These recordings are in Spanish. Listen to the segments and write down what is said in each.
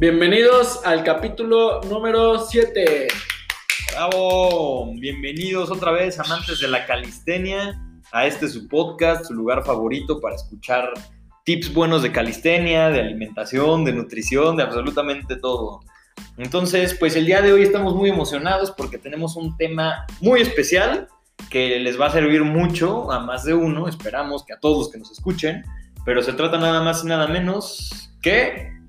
Bienvenidos al capítulo número 7. Bravo, bienvenidos otra vez amantes de la calistenia a este su podcast, su lugar favorito para escuchar tips buenos de calistenia, de alimentación, de nutrición, de absolutamente todo. Entonces, pues el día de hoy estamos muy emocionados porque tenemos un tema muy especial que les va a servir mucho a más de uno, esperamos que a todos que nos escuchen, pero se trata nada más y nada menos que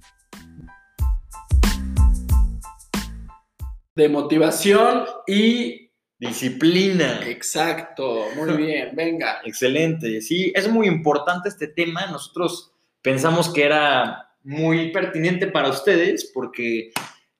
De motivación y... disciplina. Exacto, muy bien, venga. Excelente, sí, es muy importante este tema. Nosotros pensamos que era muy pertinente para ustedes porque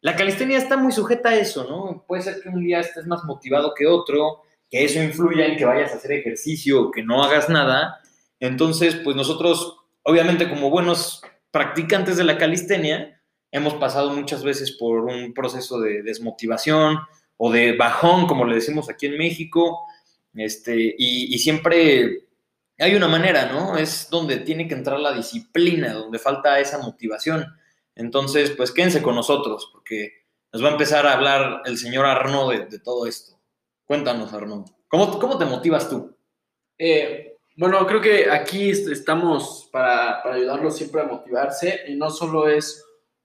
la calistenia está muy sujeta a eso, ¿no? Puede ser que un día estés más motivado que otro, que eso influya en que vayas a hacer ejercicio o que no hagas nada. Entonces, pues nosotros, obviamente como buenos practicantes de la calistenia, hemos pasado muchas veces por un proceso de desmotivación o de bajón, como le decimos aquí en México, este, y, siempre hay una manera, ¿no? Es donde tiene que entrar la disciplina, donde falta esa motivación. Entonces, pues quédense con nosotros, porque nos va a empezar a hablar el señor Arnaud de, todo esto. Cuéntanos, Arnaud. ¿Cómo, cómo te motivas tú? Eh, bueno, creo que aquí est- estamos para, para ayudarlos siempre a motivarse y no solo es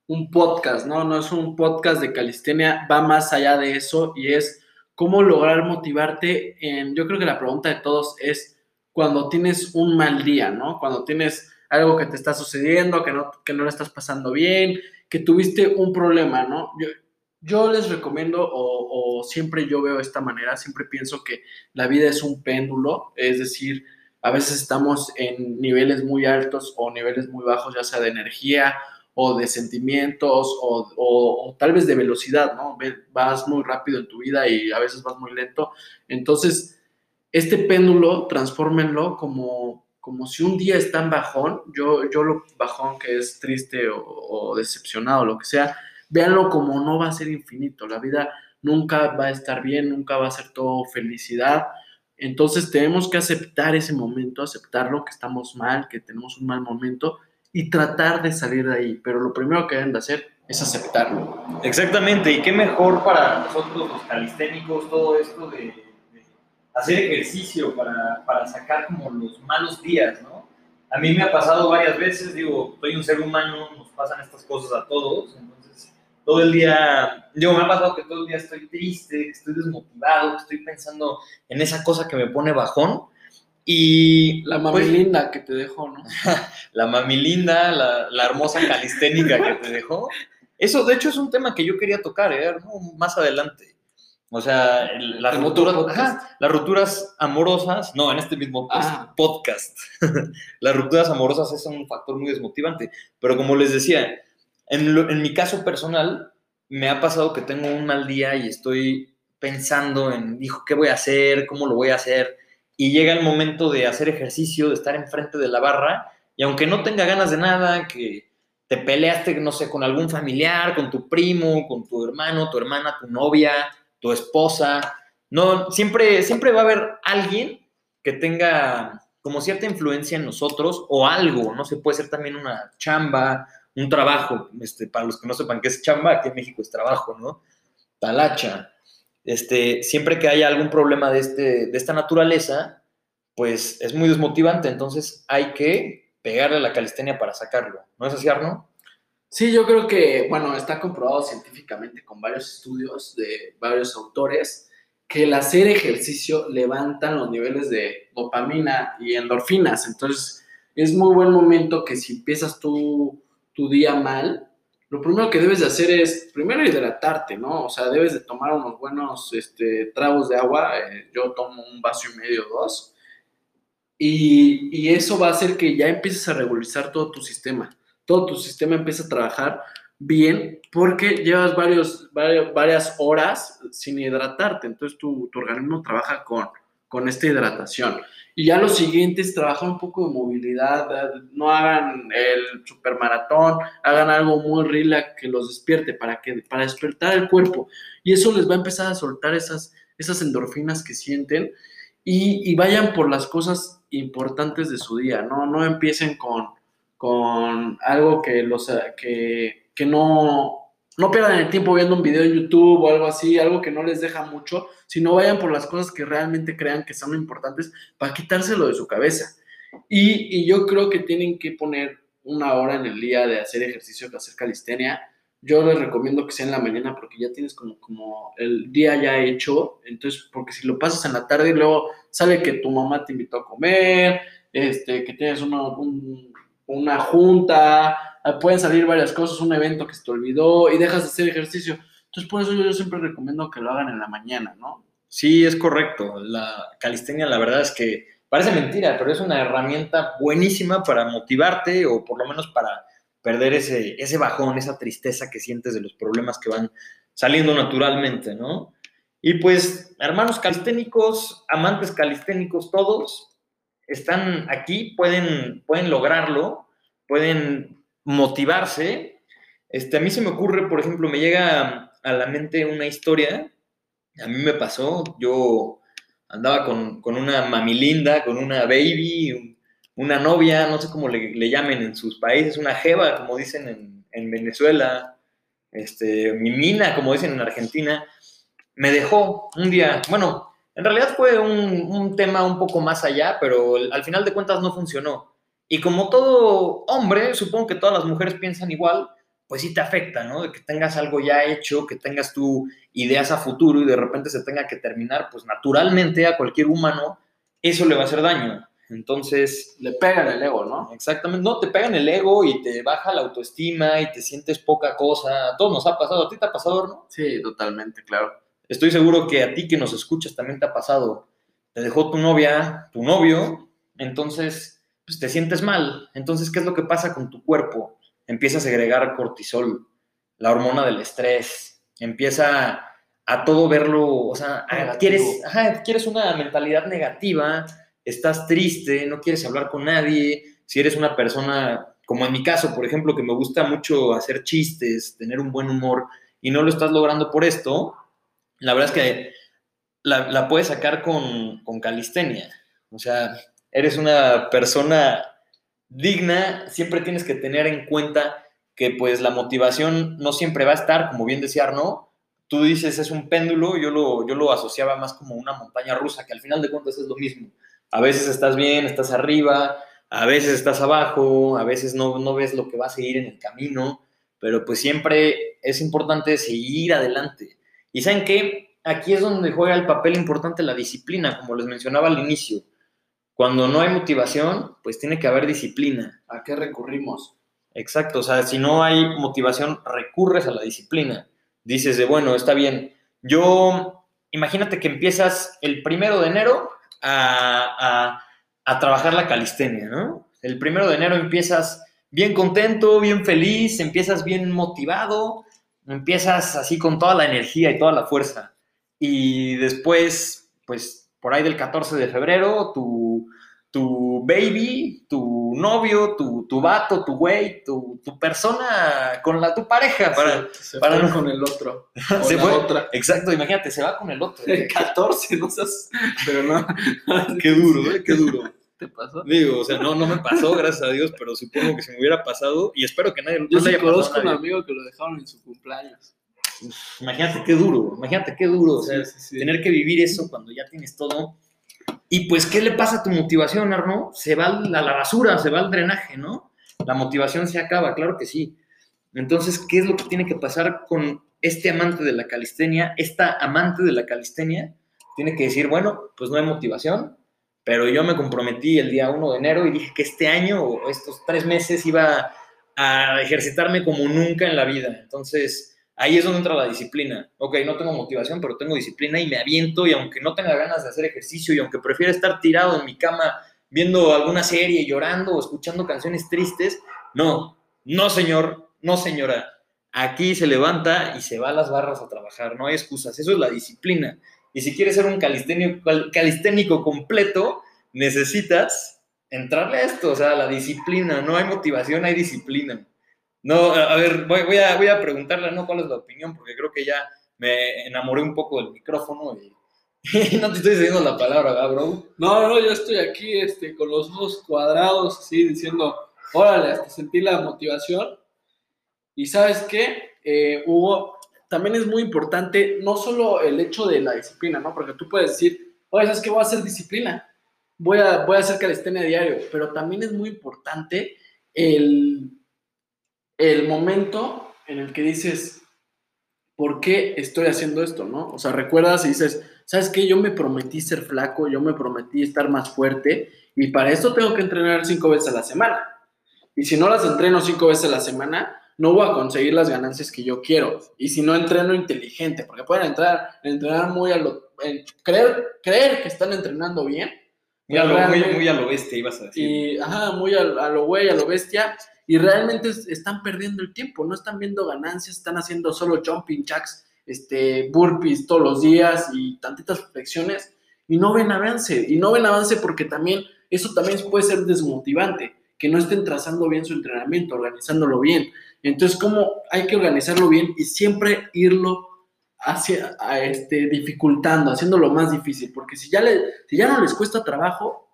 un podcast, ¿no? No es un podcast de calistenia, va más allá de eso y es cómo lograr motivarte en, yo creo que la pregunta de todos es cuando tienes un mal día, ¿no? Cuando tienes algo que te está sucediendo, que no, que no le estás pasando bien, que tuviste un problema, ¿no? Yo, yo les recomiendo o, o siempre yo veo esta manera, siempre pienso que la vida es un péndulo, es decir, a veces estamos en niveles muy altos o niveles muy bajos, ya sea de energía o de sentimientos o, o- tal vez de velocidad, ¿no? Vas muy rápido en tu vida y a veces vas muy lento. Entonces, este péndulo, transfórmenlo como, como si un día está en bajón, yo, yo lo bajón que es triste o, o decepcionado, lo que sea, véanlo como no va a ser infinito. La vida nunca va a estar bien, nunca va a ser todo felicidad. Entonces tenemos que aceptar ese momento, aceptarlo, que estamos mal, que tenemos un mal momento y tratar de salir de ahí. Pero lo primero que deben de hacer es aceptarlo. Exactamente, y qué mejor para nosotros los calisténicos todo esto de, de hacer ejercicio para, para sacar como los malos días, ¿no? A mí me ha pasado varias veces, digo, soy un ser humano, nos pasan estas cosas a todos, entonces todo el día, digo, me ha pasado que todo el día estoy triste, que estoy desmotivado, que estoy pensando en esa cosa que me pone bajón. Y La mami pues, linda que te dejó, ¿no? la mami linda, la, la hermosa calisténica que te dejó. Eso, de hecho, es un tema que yo quería tocar, ¿eh? ¿no? Más adelante. O sea, el- las ¿En otro rupturas, ajá, las rupturas amorosas, no, en este mismo pues, Ah. podcast. las rupturas amorosas es un factor muy desmotivante. Pero como les decía, en, lo- en mi caso personal, me ha pasado que tengo un mal día y estoy pensando en, hijo, ¿qué voy a hacer? ¿Cómo lo voy a hacer? Y llega el momento de hacer ejercicio, de estar enfrente de la barra, y aunque no tenga ganas de nada, que te peleaste, no sé, con algún familiar, con tu primo, con tu hermano, tu hermana, tu novia, tu esposa, no, siempre, siempre va a haber alguien que tenga como cierta influencia en nosotros o algo, no sé, puede ser también una chamba, un trabajo, este, para los que no sepan qué es chamba, aquí en México es trabajo, ¿no? Talacha. Este, siempre que haya algún problema de, este, de esta naturaleza, pues es muy desmotivante, entonces hay que pegarle la calistenia para sacarlo. ¿No es así, Arno? Sí, yo creo que, bueno, está comprobado científicamente con varios estudios de varios autores que el hacer ejercicio levantan los niveles de dopamina y endorfinas. Entonces, es muy buen momento que si empiezas tu, tu día mal, lo primero que debes de hacer es, primero, hidratarte, ¿no? O sea, debes de tomar unos buenos este, tragos de agua. eh, yo tomo un vaso y medio, dos. Y, y eso va a hacer que ya empieces a regularizar todo tu sistema todo tu sistema empieza a trabajar bien porque llevas varios, varios, varias horas sin hidratarte. Entonces tu, tu organismo trabaja con, con esta hidratación. Y ya los siguientes trabajan un poco de movilidad, eh, no hagan el supermaratón, hagan algo muy relax que los despierte para, que, para despertar el cuerpo. Y eso les va a empezar a soltar esas, esas endorfinas que sienten y, y vayan por las cosas importantes de su día, no, no empiecen con, con algo que, los, que, que no, no pierdan el tiempo viendo un video en YouTube o algo así, algo que no les deja mucho, sino vayan por las cosas que realmente crean que son importantes para quitárselo de su cabeza. Y, yo creo que tienen que poner una hora en el día de hacer ejercicio, de hacer calistenia. Yo les recomiendo que sea en la mañana porque ya tienes como, como el día ya hecho. Entonces, porque si lo pasas en la tarde y luego sale que tu mamá te invitó a comer, este, que tienes una, un- una junta, ah, pueden salir varias cosas, un evento que se te olvidó y dejas de hacer ejercicio. Entonces, por eso yo siempre recomiendo que lo hagan en la mañana, ¿no? Sí, es correcto. La calistenia, la verdad es que parece mentira, pero es una herramienta buenísima para motivarte o por lo menos para perder ese, ese bajón, esa tristeza que sientes de los problemas que van saliendo naturalmente, ¿no? Y pues, hermanos calisténicos, amantes calisténicos, todos están aquí, pueden, pueden lograrlo, pueden motivarse. Este, a mí se me ocurre, por ejemplo, me llega a la mente una historia a mí me pasó, yo andaba con, con una mami linda, con una baby, un- una novia, no sé cómo le, llamen en sus países, una jeva, como dicen en, en Venezuela, este, mi mina, como dicen en Argentina, me dejó un día, bueno, en realidad fue un, un tema un poco más allá, pero al final de cuentas no funcionó. Y como todo hombre, supongo que todas las mujeres piensan igual, pues sí te afecta, ¿no? De que tengas algo ya hecho, que tengas tú ideas a futuro y de repente se tenga que terminar, pues naturalmente a cualquier humano eso le va a hacer daño. Entonces, Le pegan el ego, ¿no? exactamente, no, te pegan el ego y te baja la autoestima y te sientes poca cosa. A todos nos ha pasado, a ti te ha pasado, ¿no? Sí, totalmente, claro. Estoy seguro que a ti que nos escuchas también te ha pasado. Te dejó tu novia, tu novio, entonces pues te sientes mal. Entonces, ¿qué es lo que pasa con tu cuerpo? Empieza a segregar cortisol, la hormona del estrés. Empieza a todo verlo, o sea, a- quieres, ajá, quieres una mentalidad negativa, estás triste, no quieres hablar con nadie. Si eres una persona, como en mi caso, por ejemplo, que me gusta mucho hacer chistes, tener un buen humor y no lo estás logrando por esto, la verdad es que la, puedes sacar con, con calistenia. O sea, eres una persona digna, siempre tienes que tener en cuenta que pues la motivación no siempre va a estar, como bien decía Arno, tú dices es un péndulo, yo lo, yo lo asociaba más como una montaña rusa, que al final de cuentas es lo mismo. A veces estás bien, estás arriba, a veces estás abajo, a veces no, no ves lo que va a seguir en el camino, pero pues siempre es importante seguir adelante. Y saben qué, aquí es donde juega el papel importante la disciplina, como les mencionaba al inicio. Cuando no hay motivación, pues tiene que haber disciplina. ¿A qué recurrimos? Exacto, o sea, si no hay motivación, recurres a la disciplina. Dices de, bueno, está bien. Yo, imagínate que empiezas el primero de enero a, a- a trabajar la calistenia, ¿no? El primero de enero empiezas bien contento, bien feliz, empiezas bien motivado, empiezas así con toda la energía y toda la fuerza. Y después, pues, por ahí del 14 de febrero, tu, tu baby, tu novio, tu, tu vato, tu güey, tu, tu persona con la tu pareja para se, se para fue no- con el otro. se fue. otra. Exacto, imagínate, se va con el otro. El 14, no seas. Pero no. Qué duro, ¿eh? Qué duro. ¿Te pasó? Digo, o sea, no, no me pasó, gracias a Dios, pero supongo que si me hubiera pasado, y espero que nadie, Yo no sí haya pasado a conozco un amigo que lo dejaron en su cumpleaños. Imagínate qué duro, imagínate qué duro, o sea, sí, sí. tener que vivir eso cuando ya tienes todo. Y pues, ¿qué le pasa a tu motivación, Arno? Se va a la basura, se va al drenaje, ¿no? La motivación se acaba, claro que sí. Entonces, ¿qué es lo que tiene que pasar con este amante de la calistenia? Esta amante de la calistenia tiene que decir, bueno, pues no hay motivación, pero yo me comprometí el día 1 de enero y dije que este año o estos tres meses iba a ejercitarme como nunca en la vida. Entonces, ahí es donde entra la disciplina. Ok, no tengo motivación, pero tengo disciplina y me aviento y aunque no tenga ganas de hacer ejercicio y aunque prefiera estar tirado en mi cama viendo alguna serie, llorando o escuchando canciones tristes, no, no señor, no señora. Aquí se levanta y se va a las barras a trabajar, no hay excusas, eso es la disciplina. Y si quieres ser un calisténico, cal- calisténico completo, necesitas entrarle a esto, o sea, la disciplina, no hay motivación, hay disciplina. No, a ver, voy, voy a, voy a preguntarle, ¿no? ¿Cuál es la opinión? Porque creo que ya me enamoré un poco del micrófono y, no te estoy diciendo la palabra, ¿verdad, bro? No, no, yo estoy aquí este, con los ojos cuadrados, así, diciendo, órale, hasta sentí la motivación. Y sabes qué, eh, también es muy importante no solo el hecho de la disciplina, ¿no? Porque tú puedes decir, oye, ¿sabes qué? Voy a hacer disciplina, voy a, voy a hacer calistenia diario, pero también es muy importante el, el momento en el que dices, ¿por qué estoy haciendo esto, no? O sea, recuerdas y dices, ¿sabes qué? Yo me prometí ser flaco, yo me prometí estar más fuerte y para esto tengo que entrenar cinco veces a la semana. Y si no las entreno cinco veces a la semana, no voy a conseguir las ganancias que yo quiero. Y si no entreno inteligente, porque pueden entrar, entrenar muy a lo... creer, creer que están entrenando bien. Muy a, lo, muy, a lo bestia, ibas a decir. Y, ajá, muy a, a lo güey, a lo bestia. Y realmente están perdiendo el tiempo, no están viendo ganancias, están haciendo solo jumping jacks, este, burpees todos los días y tantitas flexiones y no ven avance. Y no ven avance porque también eso también puede ser desmotivante, que no estén trazando bien su entrenamiento, organizándolo bien. Entonces, ¿cómo hay que organizarlo bien y siempre irlo hacia, este, dificultando, haciéndolo más difícil? Porque si ya, le, si ya no les cuesta trabajo,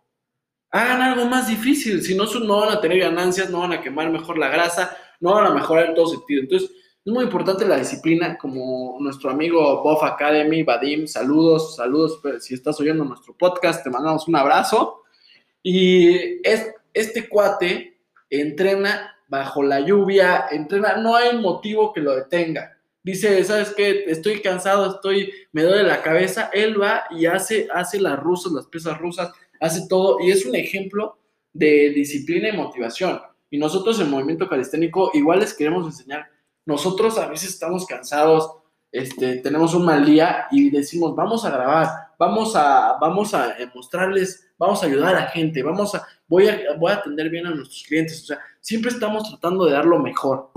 hagan algo más difícil. Si no, no van a tener ganancias, no van a quemar mejor la grasa, no van a mejorar en todo sentido. Entonces, es muy importante la disciplina, como nuestro amigo Buff Academy, Vadim, saludos, saludos, pues, si estás oyendo nuestro podcast, te mandamos un abrazo. Y es, este cuate entrena bajo la lluvia, entrena, no hay motivo que lo detenga. Dice, ¿sabes qué? Estoy cansado, estoy, me duele la cabeza. Él va y hace, hace las rusas, las pesas rusas, hace todo. Y es un ejemplo de disciplina y motivación. Y nosotros en Movimiento Calisténico igual les queremos enseñar. Nosotros a veces estamos cansados, este, tenemos un mal día y decimos, vamos a grabar, vamos a, vamos a mostrarles, vamos a ayudar a la gente, vamos a, voy a, voy a atender bien a nuestros clientes. O sea, siempre estamos tratando de dar lo mejor.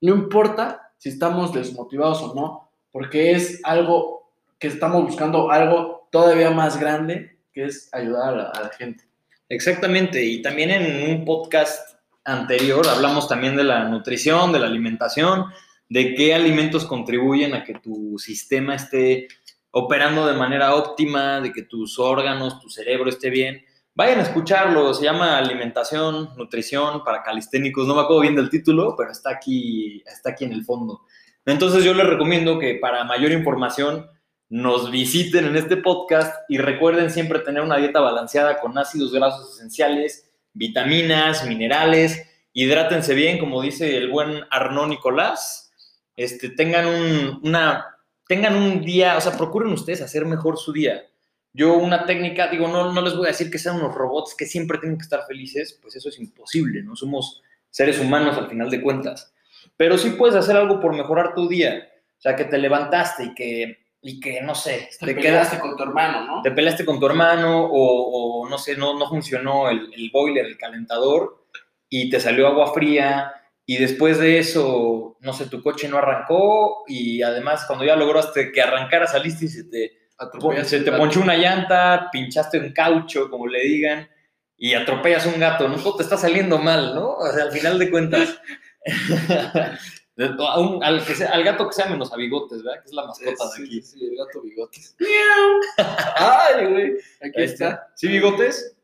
No importa si estamos desmotivados o no, porque es algo que estamos buscando, algo todavía más grande, que es ayudar a la, gente. Exactamente, y también en un podcast anterior hablamos también de la nutrición, de la alimentación, de qué alimentos contribuyen a que tu sistema esté operando de manera óptima, de que tus órganos, tu cerebro esté bien. Vayan a escucharlo, se llama Alimentación, Nutrición para Calisténicos, no me acuerdo bien del título, pero está aquí, está aquí en el fondo. Entonces yo les recomiendo que para mayor información nos visiten en este podcast y recuerden siempre tener una dieta balanceada con ácidos grasos esenciales, vitaminas, minerales, hidrátense bien, como dice el buen Arnaud Nicolás, este, tengan, un, una, tengan un día, o sea, procuren ustedes hacer mejor su día yo una técnica, digo, no, no les voy a decir que sean unos robots que siempre tienen que estar felices, pues eso es imposible, ¿no? Somos seres humanos al final de cuentas. Pero sí puedes hacer algo por mejorar tu día. O sea, que te levantaste y que, y que no sé, te, quedaste con tu hermano, ¿no? Te peleaste con tu hermano o, no sé, no, no funcionó el, el boiler, el calentador y te salió agua fría y después de eso, no sé, tu coche no arrancó y además cuando ya lograste que arrancara saliste y se te se te ponchó una llanta, pinchaste un caucho, como le digan, y atropellas un gato, ¿no? Todo te está saliendo mal, ¿no? O sea, al final de cuentas, al, que al, gato que sea menos a bigotes, ¿verdad? Que es la mascota de aquí. Sí, el gato bigotes. ¡Ay, güey! Aquí está. ¿Sí, bigotes?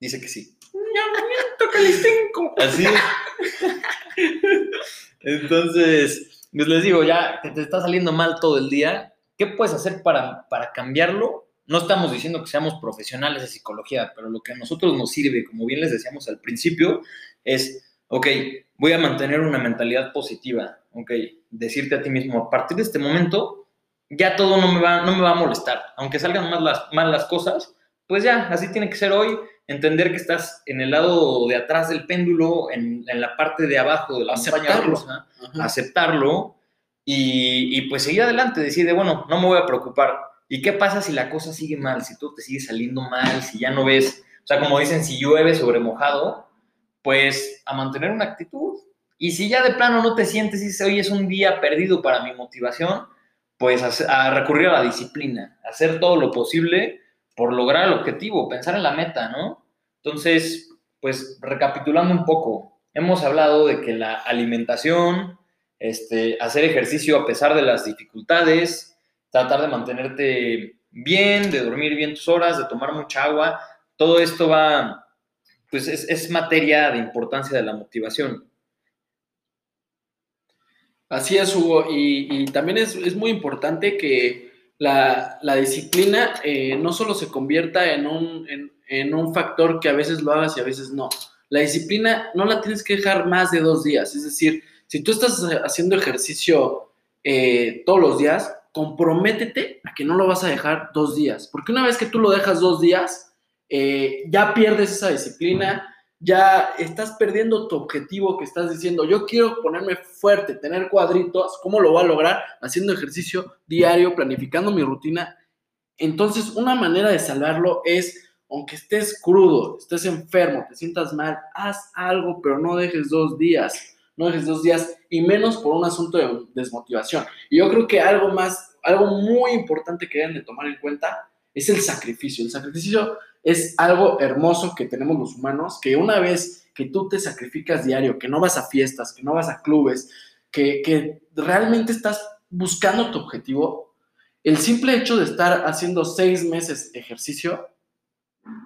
Dice que sí. Así. Entonces, pues les digo, ya te está saliendo mal todo el día, ¿Qué puedes hacer para, para cambiarlo? No estamos diciendo que seamos profesionales de psicología, pero lo que a nosotros nos sirve, como bien les decíamos al principio, es, ok, voy a mantener una mentalidad positiva, ok, decirte a ti mismo, a partir de este momento, ya todo no me va, no me va a molestar, aunque salgan mal las, mal las cosas, pues ya, así tiene que ser hoy, entender que estás en el lado de atrás del péndulo, en, en la parte de abajo de la montaña rusa, aceptarlo y, pues seguir adelante, decir, bueno, no me voy a preocupar. ¿Y qué pasa si la cosa sigue mal? Si todo te sigue saliendo mal, si ya no ves, o sea, como dicen, si llueve sobre mojado, pues a mantener una actitud. Y si ya de plano no te sientes y dices, hoy es un día perdido para mi motivación, pues a, recurrir a la disciplina, hacer todo lo posible por lograr el objetivo, pensar en la meta, ¿no? Entonces, pues recapitulando un poco, hemos hablado de que la alimentación, este, hacer ejercicio a pesar de las dificultades, tratar de mantenerte bien, de dormir bien tus horas, de tomar mucha agua. Todo esto va, pues es, materia de importancia de la motivación. Así es, Hugo. Y, también es, muy importante que la, disciplina eh, no solo se convierta en un, en, un factor que a veces lo hagas y a veces no. La disciplina no la tienes que dejar más de dos días. Es decir, si tú estás haciendo ejercicio eh, todos los días, comprométete a que no lo vas a dejar dos días. Porque una vez que tú lo dejas dos días, eh, ya pierdes esa disciplina ya estás perdiendo tu objetivo que estás diciendo, yo quiero ponerme fuerte, tener cuadritos, ¿cómo lo voy a lograr? Haciendo ejercicio diario, planificando mi rutina. Entonces, una manera de salvarlo es, aunque estés crudo, estés enfermo, te sientas mal, haz algo, pero no dejes dos días, no dejes dos días, y menos por un asunto de desmotivación. Y yo creo que algo más, algo muy importante que deben de tomar en cuenta es el sacrificio. El sacrificio es algo hermoso que tenemos los humanos, que una vez que tú te sacrificas diario, que no vas a fiestas, que no vas a clubes, que, realmente estás buscando tu objetivo, el simple hecho de estar haciendo seis meses ejercicio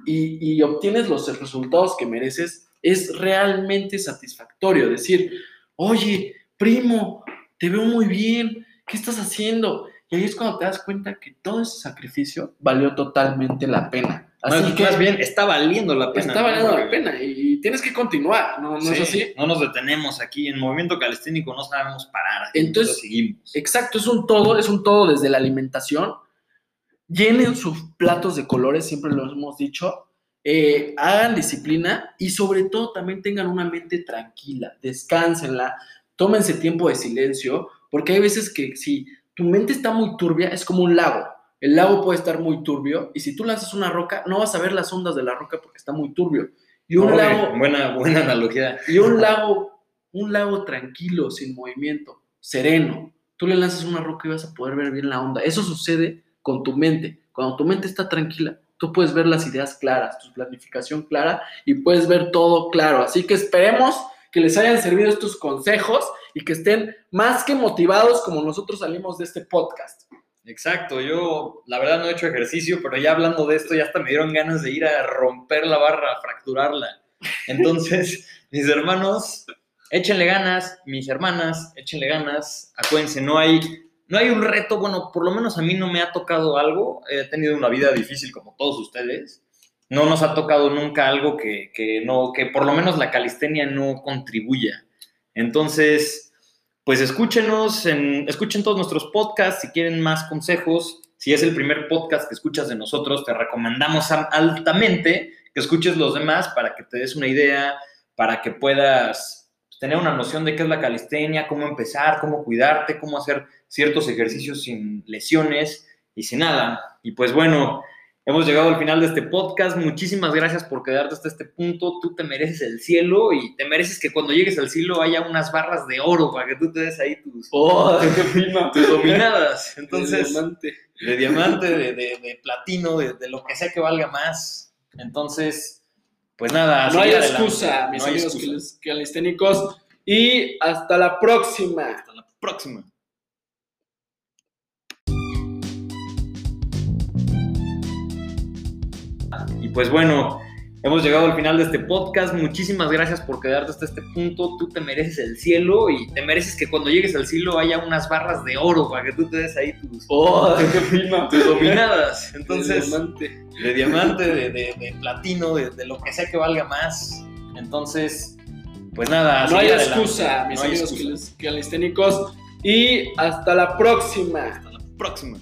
y, y obtienes los resultados que mereces, es realmente satisfactorio. Decir, oye, primo, te veo muy bien, ¿qué estás haciendo? Y ahí es cuando te das cuenta que todo ese sacrificio valió totalmente la pena. Así que más bien está valiendo la pena. Está valiendo la pena y tienes que continuar, ¿no, es así? No nos detenemos aquí. En movimiento calisténico no sabemos parar. Entonces, seguimos. Exacto, es un todo, es un todo desde la alimentación. Llenen sus platos de colores, siempre lo hemos dicho. Eh, hagan disciplina y sobre todo también tengan una mente tranquila, descánsenla, tómense tiempo de silencio, porque hay veces que si tu mente está muy turbia, es como un lago. El lago puede estar muy turbio y si tú lanzas una roca, no vas a ver las ondas de la roca porque está muy turbio. Y un lago. Buena, buena analogía. Y un lago, un lago tranquilo, sin movimiento, sereno. Tú le lanzas una roca y vas a poder ver bien la onda. Eso sucede con tu mente. Cuando tu mente está tranquila, tú puedes ver las ideas claras, tu planificación clara y puedes ver todo claro. Así que esperemos que les hayan servido estos consejos y que estén más que motivados como nosotros salimos de este podcast. Exacto, yo la verdad no he hecho ejercicio, pero ya hablando de esto ya hasta me dieron ganas de ir a romper la barra, a fracturarla. Entonces, mis hermanos, échenle ganas, mis hermanas, échenle ganas, acuérdense, no hay, no hay un reto, bueno, por lo menos a mí no me ha tocado algo, he tenido una vida difícil como todos ustedes, no nos ha tocado nunca algo que, que no, que por lo menos la calistenia no contribuya. Entonces, pues escúchenos, en, escuchen todos nuestros podcasts si quieren más consejos. Si es el primer podcast que escuchas de nosotros, te recomendamos altamente que escuches los demás para que te des una idea, para que puedas tener una noción de qué es la calistenia, cómo empezar, cómo cuidarte, cómo hacer ciertos ejercicios sin lesiones y sin nada. Y pues bueno, Hemos llegado al final de este podcast. Muchísimas gracias por quedarte hasta este punto. Tú te mereces el cielo y te mereces que cuando llegues al cielo haya unas barras de oro para que tú te des ahí tus, oh, tus dominadas. Entonces, de diamante, de, diamante, de, de, platino, de, lo que sea que valga más. Entonces, pues nada. No hay excusa, mis amigos calisténicos. Y hasta la próxima. Hasta la próxima. Pues bueno, hemos llegado al final de este podcast. Muchísimas gracias por quedarte hasta este punto. Tú te mereces el cielo y te mereces que cuando llegues al cielo haya unas barras de oro para que tú te des ahí tus, oh, qué tus dominadas. Entonces, de diamante, de, diamante, de, platino, de, lo que sea que valga más. Entonces, pues nada. No hay excusa, mis amigos calisténicos. Y hasta la próxima. Hasta la próxima.